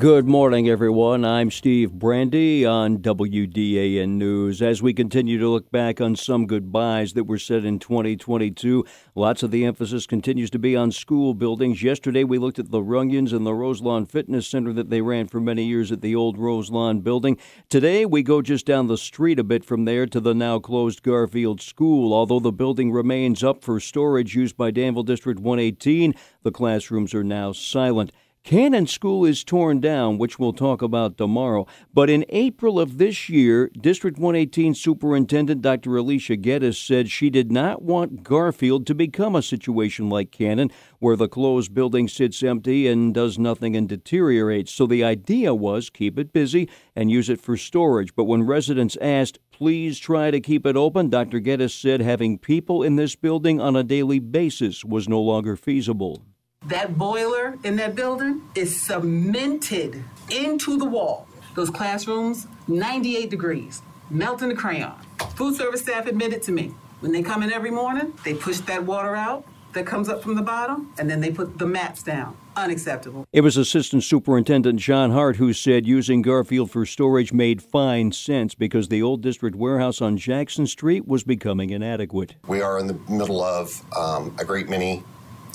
Good morning, everyone. I'm Steve Brandy on WDAN News. As we continue to look back on some goodbyes that were said in 2022, lots of the emphasis continues to be on school buildings. Yesterday, we looked at the Rungions and the Roselawn Fitness Center that they ran for many years at the old Roselawn building. Today, we go just down the street a bit from there to the now closed Garfield School. Although the building remains up for storage used by Danville District 118, the classrooms are now silent. Cannon School is torn down, which we'll talk about tomorrow. But in April of this year, District 118 Superintendent Dr. Alicia Geddes said she did not want Garfield to become a situation like Cannon, where the closed building sits empty and does nothing and deteriorates. So the idea was keep it busy and use it for storage. But when residents asked, please try to keep it open, Dr. Geddes said having people in this building on a daily basis was no longer feasible. That boiler in that building is cemented into the wall. Those classrooms, 98 degrees, melting the crayon. Food service staff admitted to me when they come in every morning, they push that water out that comes up from the bottom, and then they put the mats down. Unacceptable. It was Assistant Superintendent John Hart who said using Garfield for storage made fine sense because the old district warehouse on Jackson Street was becoming inadequate. We are in the middle of um, a great many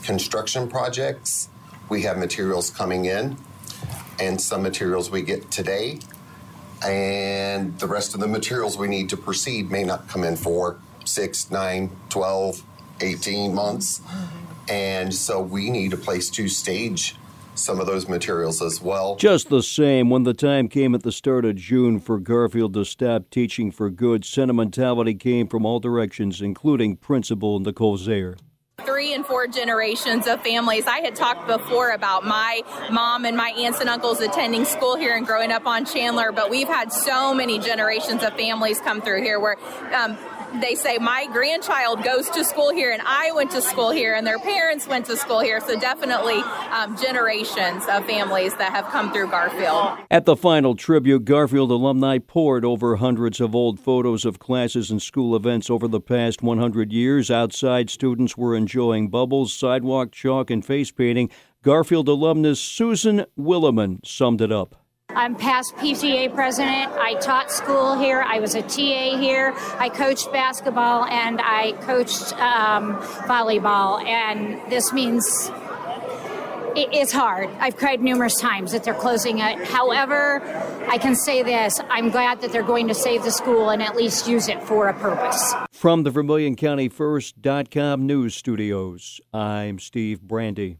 construction projects. We have materials coming in, and some materials we get today, and the rest of the materials we need to proceed may not come in for six, nine, 12, 18 months. And so we need a place to stage some of those materials as well. Just the same, when the time came at the start of June for Garfield to stop teaching for good, sentimentality came from all directions, including Principal Nicole Zayer three and four generations of families. I had talked before about my mom and my aunts and uncles attending school here and growing up on Chandler, but we've had so many generations of families come through here where um, they say my grandchild goes to school here and I went to school here and their parents went to school here. So definitely um, generations of families that have come through Garfield. At the final tribute, Garfield alumni pored over hundreds of old photos of classes and school events over the past 100 years. Outside, students were enjoying bubbles, sidewalk chalk, and face painting. Garfield alumnus Susan Williman summed it up. I'm past PTA president. I taught school here. I was a TA here. I coached basketball and I coached um, volleyball. And this means it's hard. I've cried numerous times that they're closing it. However, I can say this I'm glad that they're going to save the school and at least use it for a purpose. From the Vermilion County First.com news studios, I'm Steve Brandy.